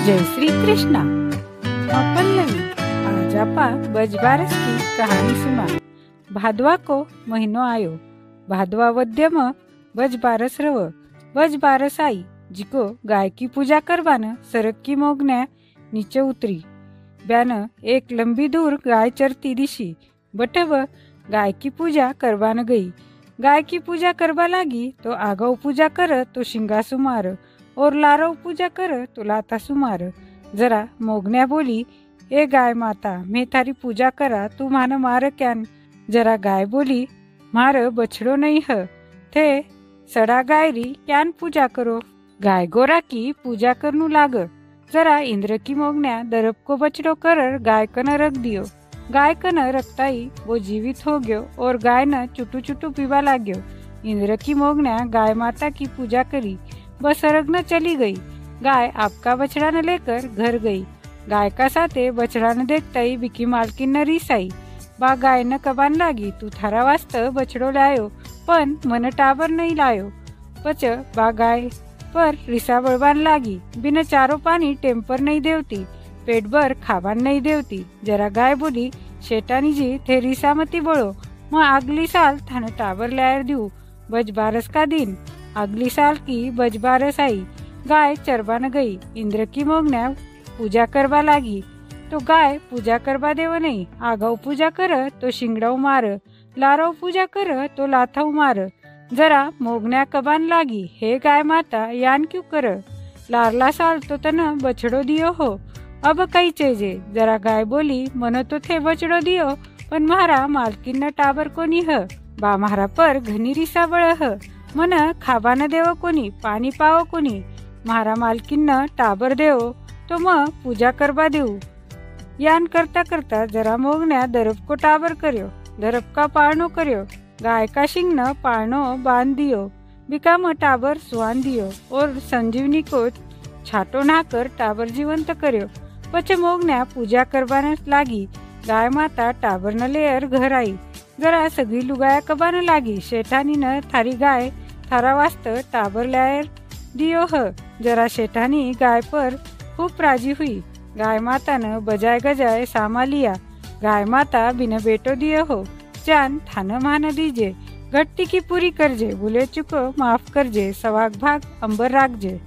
जय श्री कृष्णा। पल्लवी आज आपा बजबारस की कहानी सुना भादवा को महीनो आयो। भादवा वद्यम बजबारस रव। बजबारस आई जिको गाय की पूजा करवान सरक की मोगन्या नीचे उतरी। ब्यान एक लंबी दूर गाय चरती दिशी। बटव गाय की पूजा करवान गई। गाय की पूजा करवा लागी तो आगव पूजा कर तो शिंगा सुमार और लारव पूजा कर तो लाता सुमार. जरा मोगन्या बोली, ए गाय माता, मैं थारी पूजा करा, तू मान मार क्यान. जरा गाय बोली, मार बछड़ो नहीं है. थे, सड़ा गायरी क्यान पूजा करो. गाय गोरा की पूजा करनू लाग. जरा इंद्र की मोगन्या दरब को बछड़ो कर गाय कन रख दियो. गाय कन रखताई वो जीवित हो गयो और गाय न चुटू चुटू पीवा लाग्यो. इंद्र की मोगन्या गाय माता की पूजा करी. बस न चली गई। गाय आपका बछड़ा न लेकर घर गई। गाय का साथे बछड़ा न देखता ही बिकी मालकिन न रीस आई बा गाय न कबान लागी तू थारा वास्त बछड़ो लायो पण मन टाबर नहीं लायो। पच बा गाय पर रिसा बळबान लागी। बिन चारो पानी टेम्पर नहीं देवती पेट भर खाबान नहीं देवती। जरा गाय बोली शेटानी जी थे रिसा मती बोलो मग अगली साल थाने टाबर लायर देऊ। बज बारस का दिन। अगली साल की बजबारस आई गाय चरबा न गई इंद्र की मोगन्या पूजा करवा लागी. तो गाय पूजा करवा देव नहीं आगाऊ पूजा कर तो शिंगडाऊ मार लाराव पूजा कर तो लाथाऊ मार. जरा मोगन्या कबान लागी हे गाय माता यान क्यू कर? लारला साल तो तन बछड़ो दियो हो. अब कई चेजे जरा गाय बोली मन तो थे बछड़ो दियो पण मारा मालकीन टाबर कोनी ह? बा मारा पर घनी रिसा बळ ह. मन खाबानं देव कोणी पाणी पाव कोणी मारा मालकीनं टाबर देव तो मग पूजा करबा देऊ यान करता करता जरा मोगण्या दरब को टाबर कर्यो दरब का पाळणो कर्यो गाय शिंगन पाळणो बाँध दियो बिकाम टाबर सुहान दियो और संजीवनी को छाटो नाकर टाबर जीवंत कर्यो पछ मोगण्या पूजा करवाने लागी गाय माता टाबर न लेयर घर आई जरा सगळी लुगाया कबान लागी शेठानी न थारी गाय थारा वास्त टाबर लायर दियो ह, जरा शेठानी गाय पर खूप राज़ी हुई. गाय माता न बजाय गजाय सामा लिया. गाय माता बिन बेटो दियो हो. चान थान मान दीजे. घट्टी की पूरी करजे, बुले चुको माफ़ करजे, सवाग भाग अंबर राखजे